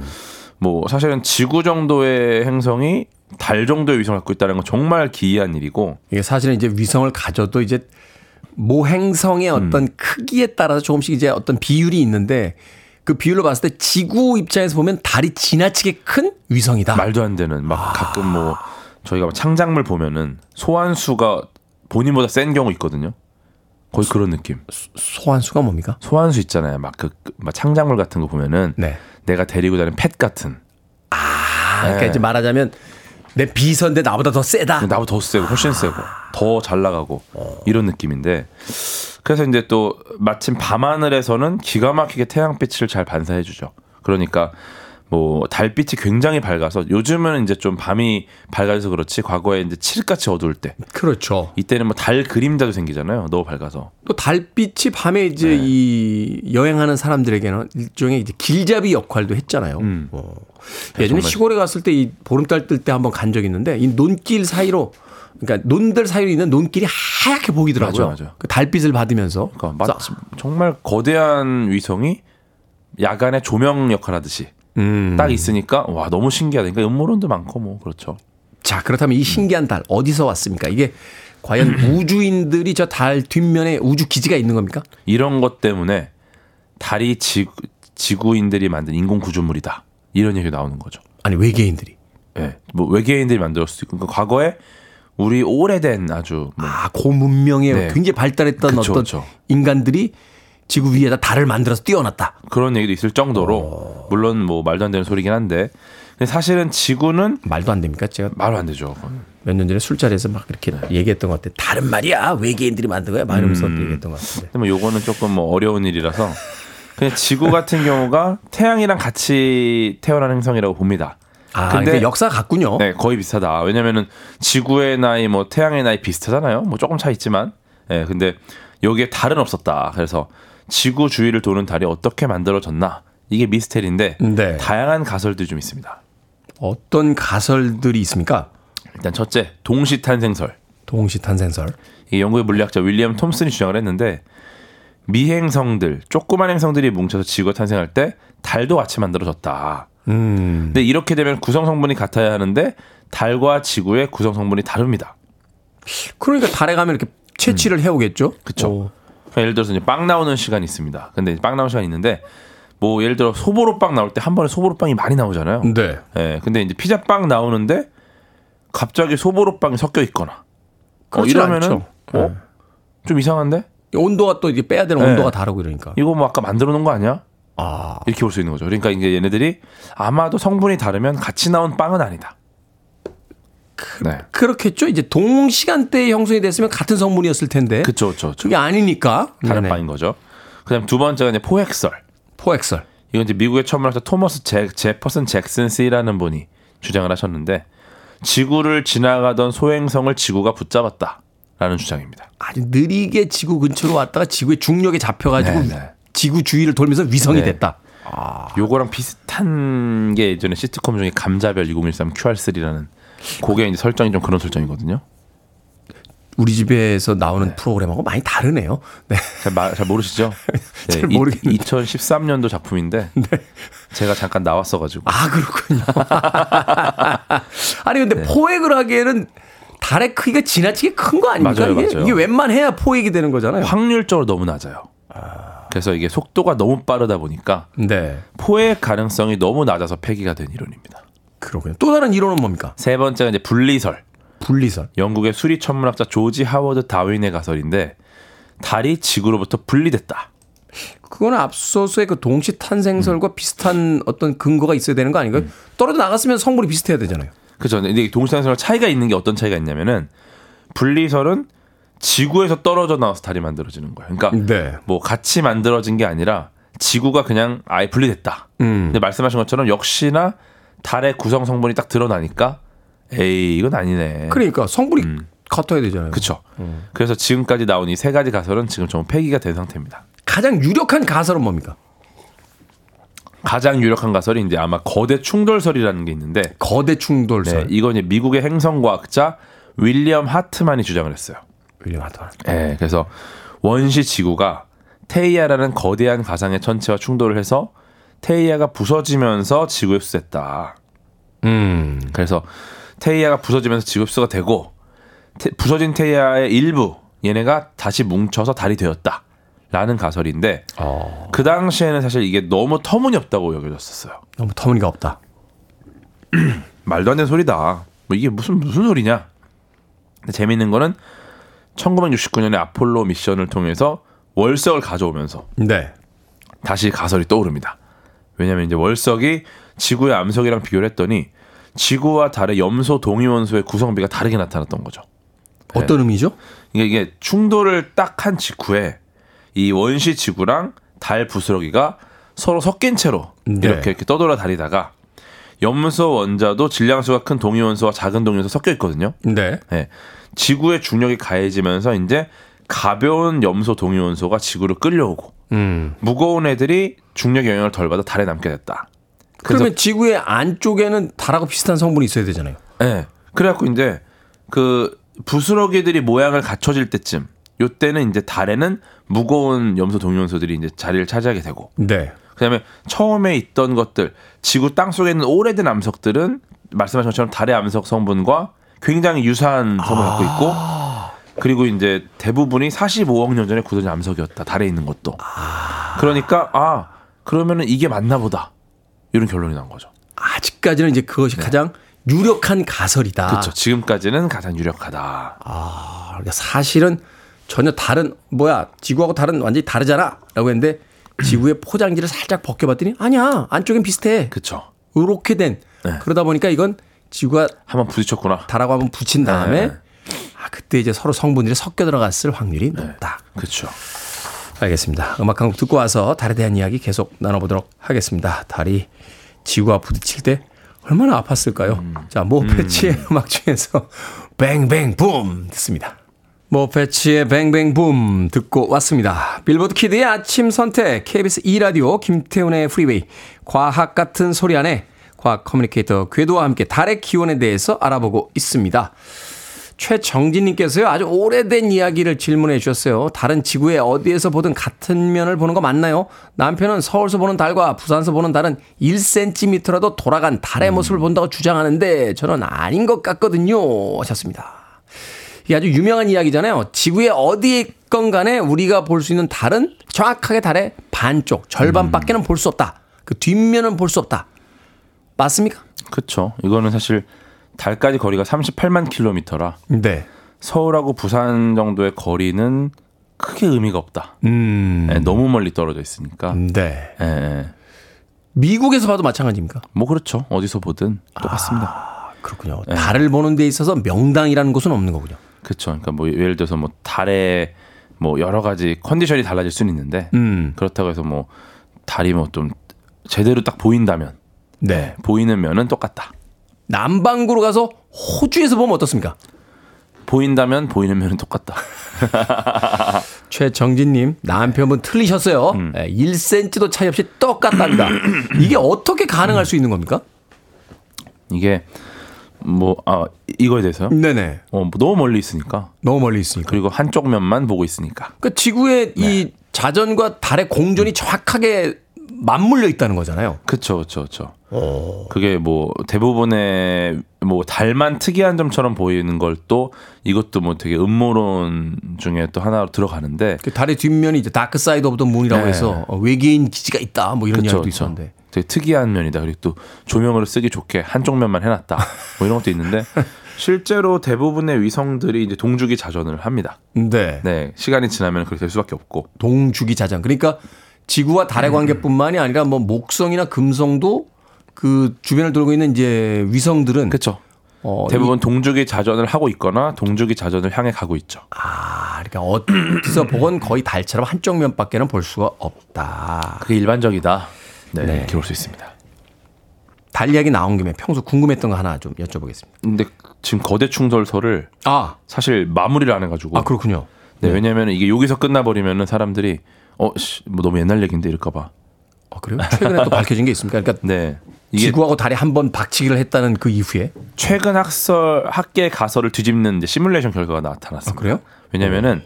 뭐 사실은 지구 정도의 행성이 달 정도의 위성을 갖고 있다는 건 정말 기이한 일이고 이게 사실은 이제 위성을 가져도 이제 모행성의 음. 어떤 크기에 따라서 조금씩 이제 어떤 비율이 있는데 그 비율로 봤을 때 지구 입장에서 보면 달이 지나치게 큰 위성이다. 말도 안 되는 막 가끔 뭐 저희가 창작물 보면은 소환수가 본인보다 센 경우 있거든요. 거의 그런 느낌. 소환수가 뭡니까? 소환수 있잖아요. 막그 창작물 같은 거 보면은 네. 내가 데리고 다니는 펫 같은 아, 그러니까 네. 이제 말하자면 내 비서인데 나보다 더 세다. 나보다 더 세고 훨씬 세고 더 잘 나가고 이런 느낌인데 그래서 이제 또 마침 밤하늘에서는 기가 막히게 태양빛을 잘 반사해 주죠. 그러니까 뭐 달빛이 굉장히 밝아서 요즘은 이제 좀 밤이 밝아져서 그렇지 과거에 이제 칠흑같이 어두울 때 그렇죠. 이때는 뭐 달 그림자도 생기잖아요. 너무 밝아서. 또 달빛이 밤에 이제 네. 이 여행하는 사람들에게는 일종의 이제 길잡이 역할도 했잖아요. 음. 어. 예전에 정말. 시골에 갔을 때 이 보름달 뜰 때 한번 간 적이 있는데 이 논길 사이로 그러니까 논들 사이로 있는 논길이 하얗게 보이더라고요. 맞아, 맞아. 그 달빛을 받으면서. 그러니까 마치 정말 거대한 위성이 야간에 조명 역할 하듯이 음. 딱 있으니까 와 너무 신기하다. 그러니까 음모론도 많고 뭐 그렇죠. 자, 그렇다면 이 신기한 달 어디서 왔습니까? 이게 과연 <clears throat> 우주인들이 저 달 뒷면에 우주 기지가 있는 겁니까? 이런 것 때문에 달이 지구, 지구인들이 만든 인공 구조물이다. 이런 얘기가 나오는 거죠. 아니 외계인들이. 예. 뭐 외계인들이 만들었을 수도 있고. 그러니까 과거에 우리 오래된 아주 뭐 아, 고문명에 네. 굉장히 발달했던 그쵸, 어떤 그쵸. 인간들이 지구 위에다 달을 만들어서 띄워놨다. 그런 얘기도 있을 정도로 물론 뭐 말도 안 되는 소리긴 한데 근데 사실은 지구는 말도 안 됩니까? 제가 말로 안 되죠. 몇 년 전에 술자리에서 막 이렇게 얘기했던 것 같아요. 다른 말이야. 외계인들이 만든 거야. 막 이러면서 얘기했던 것 같은데. 근데 뭐 요거는 조금 뭐 어려운 일이라서 그냥 지구 같은 경우가 태양이랑 같이 태어난 행성이라고 봅니다. 아, 근데- 근데 역사 같군요. 네, 거의 비슷하다. 왜냐면은 지구의 나이 뭐 태양의 나이 비슷하잖아요. 뭐 조금 차이 있지만. 예, 근데 여기에 달은 없었다. 그래서 지구 주위를 도는 달이 어떻게 만들어졌나? 이게 미스테리인데 네. 다양한 가설들이 좀 있습니다. 어떤 가설들이 있습니까? 일단 첫째, 동시 탄생설. 동시 탄생설. 이 영국의 물리학자 윌리엄 톰슨이 주장을 했는데 미행성들, 조그만 행성들이 뭉쳐서 지구가 탄생할 때 달도 같이 만들어졌다. 음. 근데 이렇게 되면 구성 성분이 같아야 하는데 달과 지구의 구성 성분이 다릅니다. 그러니까 달에 가면 이렇게 채취를 해오겠죠? 그쵸. 오. 그러니까 예를 들어서 이제 빵 나오는 시간이 있습니다. 근데 빵 나오는 시간이 있는데 뭐 예를 들어 소보로빵 나올 때 한 번에 소보로빵이 많이 나오잖아요. 네. 예. 근데 이제 피자빵 나오는데 갑자기 소보로빵이 섞여 있거나 어, 이러면은 않죠. 어? 좀 이상한데? 온도가 또 이게 빼야 되는 네. 온도가 다르고 이러니까. 이거 뭐 아까 만들어 놓은 거 아니야? 아. 이렇게 볼수 있는 거죠. 그러니까 이제 얘네들이 아마도 성분이 다르면 같이 나온 빵은 아니다. 네. 그렇겠죠. 이제 동시간대에 형성이 됐으면 같은 성분이었을 텐데. 그쵸, 그쵸, 그쵸. 그게 아니니까. 다른 네네. 빵인 거죠. 그 다음 두 번째가 이제 포획설. 포엑설. 이건 이제 미국의 천문학자 토머스 제, 제퍼슨 잭슨 C라는 분이 주장을 하셨는데 지구를 지나가던 소행성을 지구가 붙잡았다 라는 주장입니다. 아주 느리게 지구 근처로 왔다가 지구의 중력에 잡혀가지고 네, 네. 지구 주위를 돌면서 위성이 네. 됐다. 요거랑 비슷한 게 예전에 시트콤 중에 감자별 2013 QR3라는 그게 이제 설정이 좀 그런 설정이거든요. 우리 집에서 나오는 프로그램하고 많이 다르네요. 네. 잘, 마- 잘 모르시죠? <laughs> 잘 모르겠는데. 2013년도 작품인데 <laughs> 제가 잠깐 나왔어가지고 아, 그렇군요. <laughs> 아니, 근데 네. 포획을 하기에는 달의 크기가 지나치게 큰 거 아닙니까? 맞아요, 이게, 맞아요. 이게 웬만해야 포획이 되는 거잖아요. 확률적으로 너무 낮아요. 그래서 이게 속도가 너무 빠르다 보니까 네. 포획 가능성이 너무 낮아서 폐기가 된 이론입니다. 그렇군요. 또 다른 이론은 뭡니까? 세 번째가 이제 분리설. 분리설. 영국의 수리 천문학자 조지 하워드 다윈의 가설인데 달이 지구로부터 분리됐다. 그거는 앞서서의 그 동시 탄생설과 음. 비슷한 어떤 근거가 있어야 되는 거 아닌가요? 떨어져 나갔으면 성분이 비슷해야 되잖아요. 그죠? 근데 동시탄생설 차이가 있는 게 어떤 차이가 있냐면은 분리설은 지구에서 떨어져 나와서 달이 만들어지는 거예요. 그러니까 네. 뭐 같이 만들어진 게 아니라 지구가 그냥 아예 분리됐다. 음. 근데 말씀하신 것처럼 역시나 달의 구성 성분이 딱 드러나니까 에이 이건 아니네. 그러니까 성분이 같아야 되잖아요. 음. 그렇죠. 그래서 지금까지 나온 이 세 가지 가설은 지금 전부 폐기가 된 상태입니다. 가장 유력한 가설은 뭡니까? 가장 유력한 가설이 이제 아마 거대 충돌설이라는 게 있는데 거대 충돌설. 네, 이건 이제 미국의 행성과학자 윌리엄 하트만이 주장을 했어요. 윌리엄 하트만. 예, 그래서 원시 지구가 테이아라는 거대한 가상의 천체와 충돌을 해서 테이아가 부서지면서 지구에 흡수했다. 음. 그래서 테이아가 부서지면서 지구 흡수가 되고 테- 부서진 테이아의 일부 얘네가 다시 뭉쳐서 달이 되었다. 라는 가설인데 어. 그 당시에는 사실 이게 너무 터무니없다고 여겨졌었어요. 너무 터무니가 없다. <clears throat> 말도 안 되는 소리다. 뭐 이게 무슨 무슨 소리냐? 근데 재밌는 거는 1969년에 아폴로 미션을 통해서 월석을 가져오면서 네. 다시 가설이 떠오릅니다. 왜냐하면 이제 월석이 지구의 암석이랑 비교를 했더니 지구와 달의 염소 동위원소의 구성비가 다르게 나타났던 거죠. 어떤 의미죠? 이게, 이게 충돌을 딱 한 직후에 이 원시 지구랑 달 부스러기가 서로 섞인 채로 네. 이렇게 이렇게 떠돌아 다니다가 염소 원자도 질량수가 큰 동위원소와 작은 동위원소 섞여 있거든요. 네. 예. 지구의 중력이 가해지면서 이제 가벼운 염소 동위원소가 지구를 끌려오고 음. 무거운 애들이 중력 영향을 덜 받아 달에 남게 됐다. 그러면 지구의 안쪽에는 달하고 비슷한 성분이 있어야 되잖아요. 예. 그래갖고 이제 그 부스러기들이 모양을 갖춰질 때쯤 요때는 이제 달에는 무거운 염소 동위원소들이 이제 자리를 차지하게 되고 네. 그다음에 처음에 있던 것들 지구 땅 속에 있는 오래된 암석들은 말씀하신 것처럼 달의 암석 성분과 굉장히 유사한 성분을 갖고 있고 그리고 이제 대부분이 45억 년 전에 굳어진 암석이었다 달에 있는 것도 그러니까 아 그러면은 이게 맞나 보다 이런 결론이 난 거죠. 아직까지는 이제 그것이 가장 유력한 가설이다. 그렇죠. 지금까지는 가장 유력하다. 아, 그러니까 사실은 전혀 다른 뭐야 지구하고 다른 완전히 다르잖아라고 했는데 지구의 포장지를 살짝 벗겨봤더니 아니야 안쪽엔 비슷해. 그렇죠. 이렇게 된 그러다 보니까 이건 지구가 한번 부딪혔구나. 달하고 한번 붙인 다음에 네. 아, 그때 이제 서로 성분들이 섞여 들어갔을 확률이 높다. 그렇죠. 알겠습니다. 음악 한 곡 듣고 와서 달에 대한 이야기 계속 나눠보도록 하겠습니다. 달이 지구와 부딪힐 때 얼마나 아팠을까요? 자, 모패치의 음. 악 중에서 <laughs> 뱅뱅 붐 듣습니다. 모패츠의 Bang Bang Boom 듣고 왔습니다. 빌보드 키드의 아침 선택 KBS 2라디오 김태훈의 프리웨이 과학 같은 소리 하네 과학 커뮤니케이터 궤도와 함께 달의 기원에 대해서 알아보고 있습니다. 최정진님께서요 아주 오래된 이야기를 질문해 주셨어요. 달은 지구에 어디에서 보든 같은 면을 보는 거 맞나요? 남편은 서울서 보는 달과 부산서 보는 달은 1cm라도 돌아간 달의 모습을 본다고 주장하는데 저는 아닌 것 같거든요. 하셨습니다. 이게 아주 유명한 이야기잖아요. 지구의 어디에 건 간에 우리가 볼 수 있는 달은 정확하게 달의 반쪽, 절반밖에는 볼 수 없다. 그 뒷면은 볼 수 없다. 맞습니까? 그렇죠. 이거는 사실 달까지 거리가 38만 킬로미터라 네. 서울하고 부산 정도의 거리는 크게 의미가 없다. 음. 예, 너무 멀리 떨어져 있으니까. 네. 예, 예. 미국에서 봐도 마찬가지입니까? 뭐 그렇죠. 어디서 보든 똑같습니다. 아, 그렇군요. 달을 보는 데 있어서 명당이라는 곳은 없는 거군요. 그렇죠. 그러니까 뭐 예를 들어서 뭐 달에 뭐 여러 가지 컨디션이 달라질 수는 있는데 음. 그렇다고 해서 뭐 달이 뭐 좀 제대로 딱 보인다면 네. 보이는 면은 똑같다. 남반구로 가서 호주에서 보면 어떻습니까? 보인다면 보이는 면은 똑같다. <laughs> 최정진님 남편분 틀리셨어요. 음. 네, 1cm도 차이 없이 똑같답니다. <clears throat> 이게 어떻게 가능할 수 있는 겁니까? 이게 뭐 아 이거에 대해서요? 네네. 어, 뭐 너무 멀리 있으니까 너무 멀리 있으니까. 그리고 한쪽 면만 보고 있으니까. 그 지구의 네. 이 자전과 달의 공전이 정확하게 맞물려 있다는 거잖아요. 그렇죠, 그렇죠, 그렇죠. 그게 뭐 대부분의 뭐 달만 특이한 점처럼 보이는 걸 또 이것도 뭐 되게 음모론 중에 또 하나로 들어가는데 그 달의 뒷면이 이제 Dark Side of the Moon이라고 네. 해서 어, 외계인 기지가 있다 뭐 이런 그쵸, 이야기도. 있었는데. 되게 특이한 면이다. 그리고 또 조명으로 쓰기 좋게 한쪽 면만 해놨다. 뭐 이런 것도 있는데 <laughs> 실제로 대부분의 위성들이 이제 동주기 자전을 합니다. 네. 네, 시간이 지나면 그렇게 될 수밖에 없고. 동주기 자전. 그러니까 지구와 달의 관계뿐만이 아니라 뭐 목성이나 금성도 그 주변을 돌고 있는 이제 위성들은 그렇죠. 어, 대부분 동주기 자전을 하고 있거나 동주기 자전을 향해 가고 있죠. 아, 그러니까 어디서 보건 거의 달처럼 한쪽 면밖에는 볼 수가 없다. 그게 일반적이다. 네, 네. 볼수 있습니다. 달 이야기 나온 김에 평소 궁금했던 거 하나 좀 여쭤보겠습니다. 근데 지금 거대 충돌설을 아, 사실 마무리를 안 해가지고. 아 그렇군요. 네, 왜냐하면 이게 여기서 끝나버리면은 사람들이 어, 씨, 뭐 너무 옛날 얘기인데 이럴까봐. 아, 그래요? 최근에 또 밝혀진 게 있습니까? 그러니까 네, 지구하고 달이 한번 박치기를 했다는 그 이후에 최근 학설 학계 가설을 뒤집는 이제 시뮬레이션 결과가 나타났습니다. 아, 그래요? 왜냐면은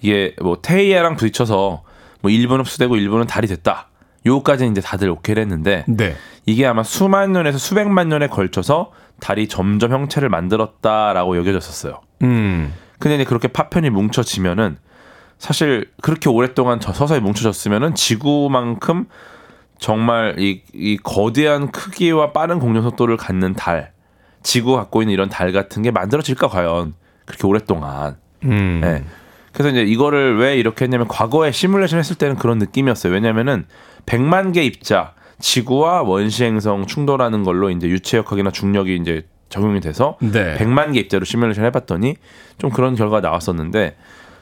이게 뭐 테이아랑 부딪혀서 뭐 일부는 흡수되고 일부는 달이 됐다. 요까지는 이제 다들 오케이를 했는데 네. 이게 아마 수만 년에서 수백만 년에 걸쳐서 달이 점점 형체를 만들었다라고 여겨졌었어요. 음. 근데 이제 그렇게 파편이 뭉쳐지면은 사실 그렇게 오랫동안 저 서서히 뭉쳐졌으면은 지구만큼 정말 이, 이 거대한 크기와 빠른 공전 속도를 갖는 달, 지구 갖고 있는 이런 달 같은 게 만들어질까 과연 그렇게 오랫동안. 음. 네. 그래서 이제 이거를 왜 이렇게 했냐면 과거에 시뮬레이션 했을 때는 그런 느낌이었어요. 왜냐면은 100만 개 입자 지구와 원시 행성 충돌하는 걸로 이제 유체역학이나 중력이 이제 적용이 돼서 네. 100만 개 입자로 시뮬레이션 해봤더니 좀 그런 결과가 나왔었는데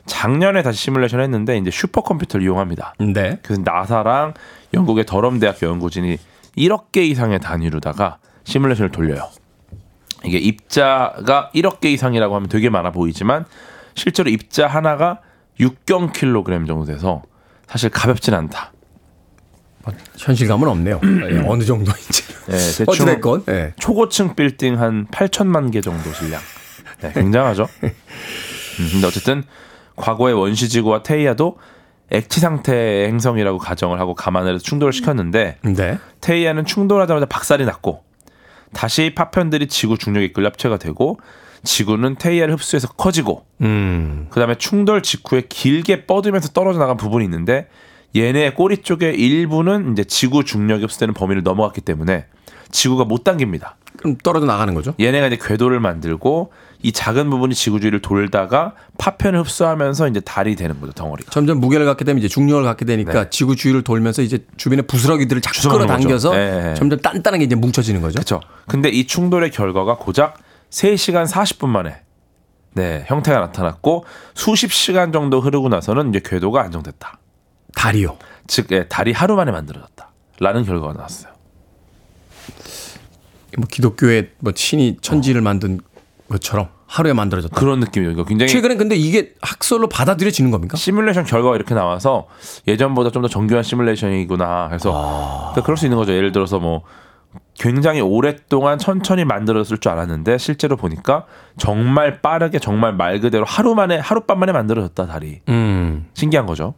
작년에 다시 시뮬레이션 했는데 이제 슈퍼컴퓨터를 이용합니다. 네. 그래서 나사랑 영국의 더럼 대학교 연구진이 1억 개 이상의 단위로다가 시뮬레이션을 돌려요. 이게 입자가 1억 개 이상이라고 하면 되게 많아 보이지만 실제로 입자 하나가 6경 킬로그램 정도 돼서 사실 가볍진 않다. 현실감은 없네요. 예, <clears throat> 어느 정도인지. 네, 대충 어찌됐건. 예. 초고층 빌딩 한 8천만 개 정도 질량. 네, 굉장하죠. <laughs> 음, 근데 어쨌든 과거의 원시지구와 테이아도 액체 상태의 행성이라고 가정을 하고 감안을 해서 충돌을 시켰는데 네. 테이아는 충돌하자마자 박살이 났고 다시 파편들이 지구 중력에 이끌려 합체가 되고 지구는 테이아를 흡수해서 커지고 음. 그다음에 충돌 직후에 길게 뻗으면서 떨어져 나간 부분이 있는데 얘네 꼬리 쪽에 일부는 이제 지구 중력이 흡수되는 범위를 넘어갔기 때문에 지구가 못 당깁니다. 그럼 떨어져 나가는 거죠? 얘네가 이제 궤도를 만들고 이 작은 부분이 지구 주위를 돌다가 파편을 흡수하면서 이제 달이 되는 거죠 덩어리가. 점점 무게를 갖게 되면 이제 중력을 갖게 되니까 네. 지구 주위를 돌면서 이제 주변의 부스러기들을 자꾸 끌어당겨서. 네. 점점 단단하게 이제 뭉쳐지는 거죠. 그렇죠. 근데 이 충돌의 결과가 고작 3시간 40분 만에 네, 형태가 나타났고 수십 시간 정도 흐르고 나서는 이제 궤도가 안정됐다. 달이요. 즉 예, 달이 하루 만에 만들어졌다. 라는 결과가 나왔어요. 뭐 기독교의 뭐 신이 천지를 만든 것처럼 하루에 만들어졌다. 그런 느낌이에요. 이거 굉장히 최근에 근데 이게 학설로 받아들여지는 겁니까? 시뮬레이션 결과가 이렇게 나와서 예전보다 좀 더 정교한 시뮬레이션이구나 해서 그러니까 그럴 수 있는 거죠. 예를 들어서 뭐 굉장히 오랫동안 천천히 만들어졌을 줄 알았는데 실제로 보니까 정말 빠르게 정말 말 그대로 하루 만에 하룻밤 만에 만들어졌다 달이 음. 신기한 거죠.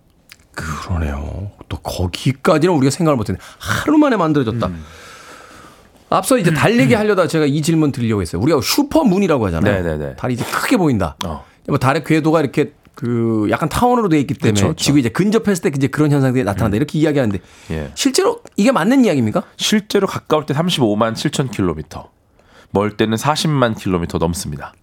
그러네요. 또 거기까지는 우리가 생각을 못했네. 하루 만에 만들어졌다. 음. 앞서 이제 달 얘기 하려다 제가 이 질문 드리려고 했어요. 우리가 슈퍼문이라고 하잖아요. 네네네. 달이 이제 크게 보인다. 어. 뭐 달의 궤도가 이렇게 그 약간 타원으로 되어 있기 때문에 그쵸, 그쵸. 지구 이제 근접했을 때 이제 그런 현상들이 나타난다. 이렇게 이야기하는데 예. 실제로 이게 맞는 이야기입니까? 실제로 가까울 때 35만 7천 킬로미터, 멀 때는 40만 킬로미터 넘습니다.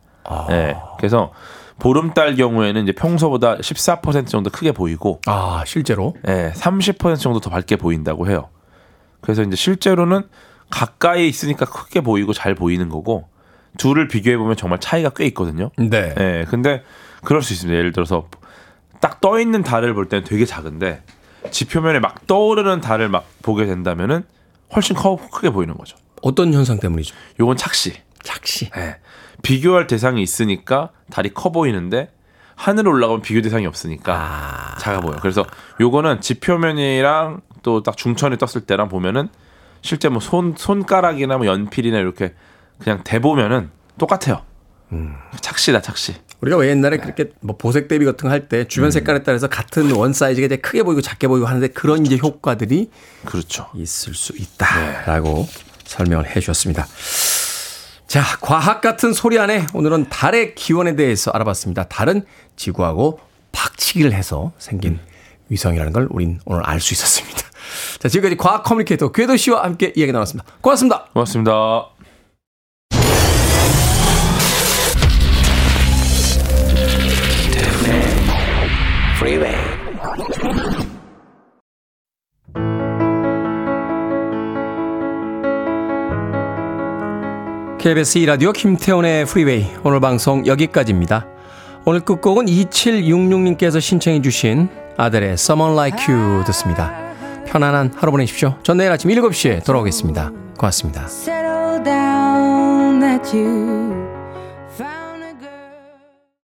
예. 그래서 보름달 경우에는 이제 평소보다 14% 정도 크게 보이고, 아, 실제로. 예, 30% 정도 더 밝게 보인다고 해요. 그래서 이제 실제로는 가까이 있으니까 크게 보이고 잘 보이는 거고, 둘을 비교해 보면 정말 차이가 꽤 있거든요. 네. 예, 근데 그럴 수 있습니다. 예를 들어서 딱 떠 있는 달을 볼 때는 되게 작은데 지표면에 막 떠오르는 달을 막 보게 된다면은 훨씬 커 크게 보이는 거죠. 어떤 현상 때문이죠? 요건 착시. 착시. 예. 비교할 대상이 있으니까 달이 커 보이는데 하늘 올라가면 비교 대상이 없으니까 작아 보여. 그래서 요거는 지표면이랑 또 딱 중천에 떴을 때랑 보면은 실제 뭐 손 손가락이나 뭐 연필이나 이렇게 그냥 대 보면은 똑같아요. 착시다 착시. 우리가 왜 옛날에 그렇게 뭐 보색 대비 같은 거 할때 음. 주변 색깔에 따라서 같은 원 사이즈가 이제 크게 보이고 작게 보이고 하는데 그런 이제 효과들이 그렇죠. 있을 수 있다라고 설명을 해 주셨습니다. 자, 과학 같은 소리 하네 오늘은 달의 기원에 대해서 알아봤습니다. 달은 지구하고 박치기를 해서 생긴 위성이라는 걸 우린 오늘 알 수 있었습니다. <laughs> 자, 지금까지 과학 커뮤니케이터 궤도 씨와 함께 이야기 나눴습니다. 고맙습니다. 고맙습니다. Freeway. KBS 2라디오 김태훈의 프리웨이 오늘 방송 여기까지입니다. 오늘 끝곡은 2766님께서 신청해 주신 아델의 Someone Like You 듣습니다. 편안한 하루 보내십시오. 전 내일 아침 7시에 돌아오겠습니다. 고맙습니다.